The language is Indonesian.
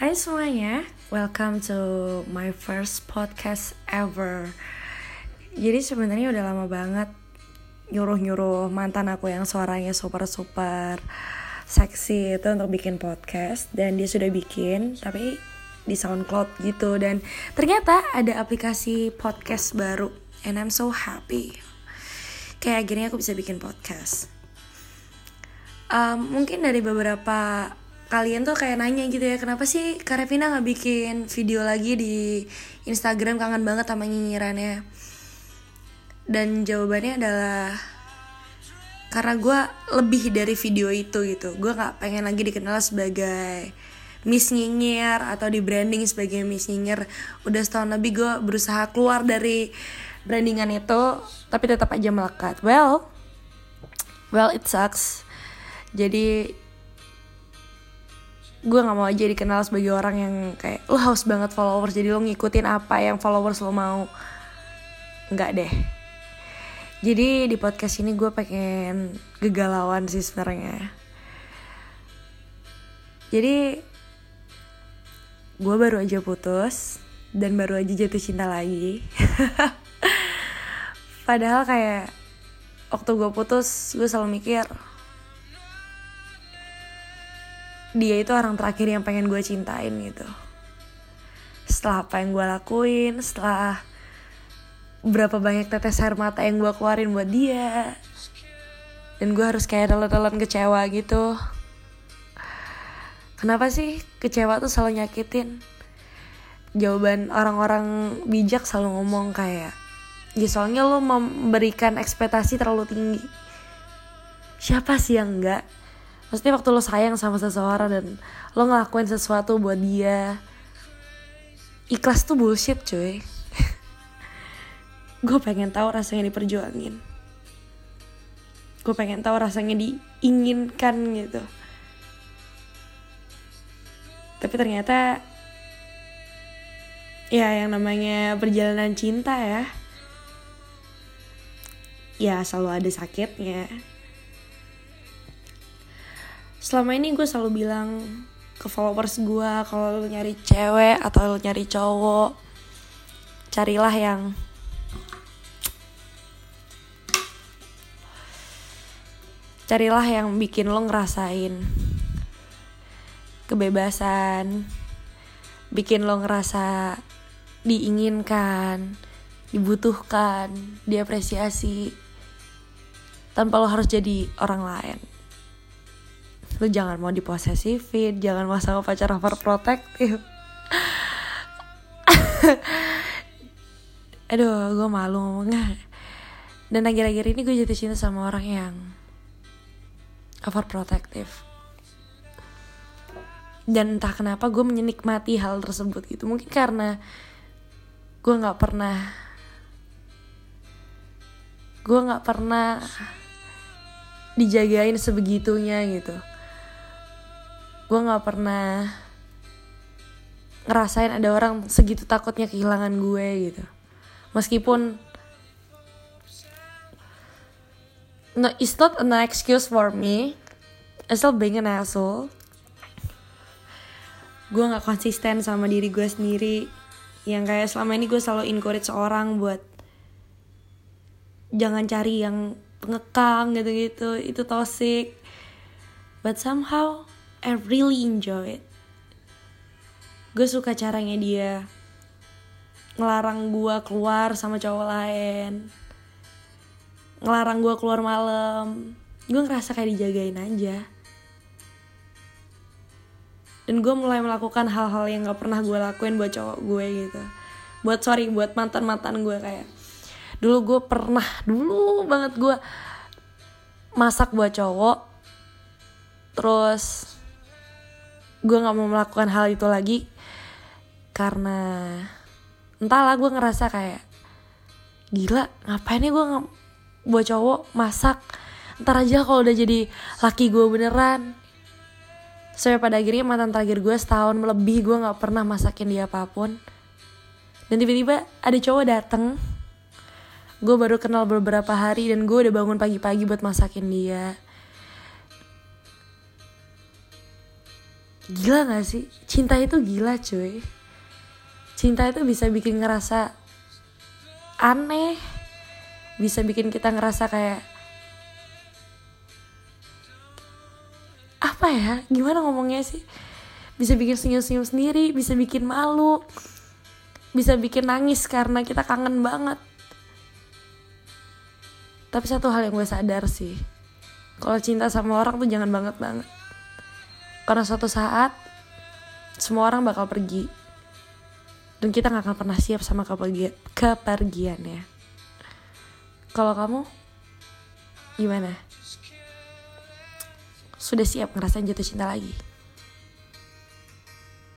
Hai semuanya, welcome to my first podcast ever. Jadi sebenarnya udah lama banget nyuruh-nyuruh mantan aku yang suaranya super-super seksi itu untuk bikin podcast dan dia sudah bikin tapi di SoundCloud gitu dan ternyata ada aplikasi podcast baru and I'm so happy. Kayak akhirnya aku bisa bikin podcast. Um, mungkin dari beberapa kalian tuh kayak nanya gitu ya kenapa sih Karevina nggak bikin video lagi di Instagram? Kangen banget sama nyinyirannya. Dan jawabannya adalah karena gue lebih dari video itu gitu. Gue nggak pengen lagi dikenal sebagai Miss Nyinyir atau di branding sebagai Miss Nyinyir. Udah setahun lebih gue berusaha keluar dari brandingan itu tapi tetap aja melekat. Well well it sucks. Jadi gue nggak mau aja dikenal sebagai orang yang kayak lo haus banget followers jadi lo ngikutin apa yang followers lo mau. Nggak deh. Jadi di podcast ini gue pengen gegalauan sih sebenarnya. Jadi gue baru aja putus dan baru aja jatuh cinta lagi. Padahal kayak waktu gue putus gue selalu mikir dia itu orang terakhir yang pengen gue cintain gitu. Setelah apa yang gue lakuin setelah berapa banyak tetes air mata yang gue keluarin buat dia dan gue harus kayak telan-telan kecewa gitu. Kenapa sih kecewa tuh selalu nyakitin? Jawaban orang-orang bijak selalu ngomong kayak ya soalnya lo memberikan ekspektasi terlalu tinggi. Siapa sih yang enggak Maksudnya waktu lo sayang sama seseorang dan lo ngelakuin sesuatu buat dia Ikhlas tuh bullshit cuy. Gue pengen tahu rasanya diperjuangin. Gue pengen tahu rasanya diinginkan gitu. Tapi ternyata Ya yang namanya perjalanan cinta ya Ya selalu ada sakitnya selama ini gue selalu bilang ke followers gue kalau lu nyari cewek atau lu nyari cowok carilah yang carilah yang bikin lo ngerasain kebebasan bikin lo ngerasa diinginkan dibutuhkan diapresiasi tanpa lo harus jadi orang lain lu jangan mau diposesifin jangan mau sama pacar overprotective. Aduh gue malu ngomongnya. Dan akhir-akhir ini gue jatuh cinta sama orang yang overprotective. Dan entah kenapa gue menikmati hal tersebut gitu. Mungkin karena gue nggak pernah gue nggak pernah dijagain sebegitunya gitu gue nggak pernah ngerasain ada orang segitu takutnya kehilangan gue gitu. Meskipun no it's not an excuse for me. I still being an asshole. Gue nggak konsisten sama diri gue sendiri. Yang kayak selama ini gue selalu encourage seorang buat jangan cari yang pengekang gitu-gitu. Itu toxic. But somehow I really enjoy it. Gue suka caranya dia ngelarang gue keluar sama cowok lain. Ngelarang gue keluar malam. Gue ngerasa kayak dijagain aja. Dan gue mulai melakukan hal-hal yang gak pernah gue lakuin buat cowok gue gitu. Buat sorry buat mantan mantan gue kayak. Dulu gue pernah dulu banget gue masak buat cowok. Terus gue nggak mau melakukan hal itu lagi karena entahlah gue ngerasa kayak gila ngapain ya gue nggak buat cowok masak. Ntar aja kalau udah jadi laki gue beneran. Sampai pada akhirnya mantan terakhir gue setahun lebih gue nggak pernah masakin dia apa pun. Dan tiba-tiba ada cowok dateng. Gue baru kenal beberapa hari dan gue udah bangun pagi-pagi buat masakin dia gila gak sih? Cinta itu gila cuy. Cinta itu bisa bikin ngerasa aneh. Bisa bikin kita ngerasa kayak apa ya? Gimana ngomongnya sih? Bisa bikin senyum-senyum sendiri bisa bikin malu bisa bikin nangis karena kita kangen banget. Tapi satu hal yang gue sadar sih kalau cinta sama orang tuh jangan banget banget karena suatu saat semua orang bakal pergi. Dan kita nggak akan pernah siap sama kepergian kepergiannya. Kalau kamu gimana? Sudah siap ngerasain jatuh cinta lagi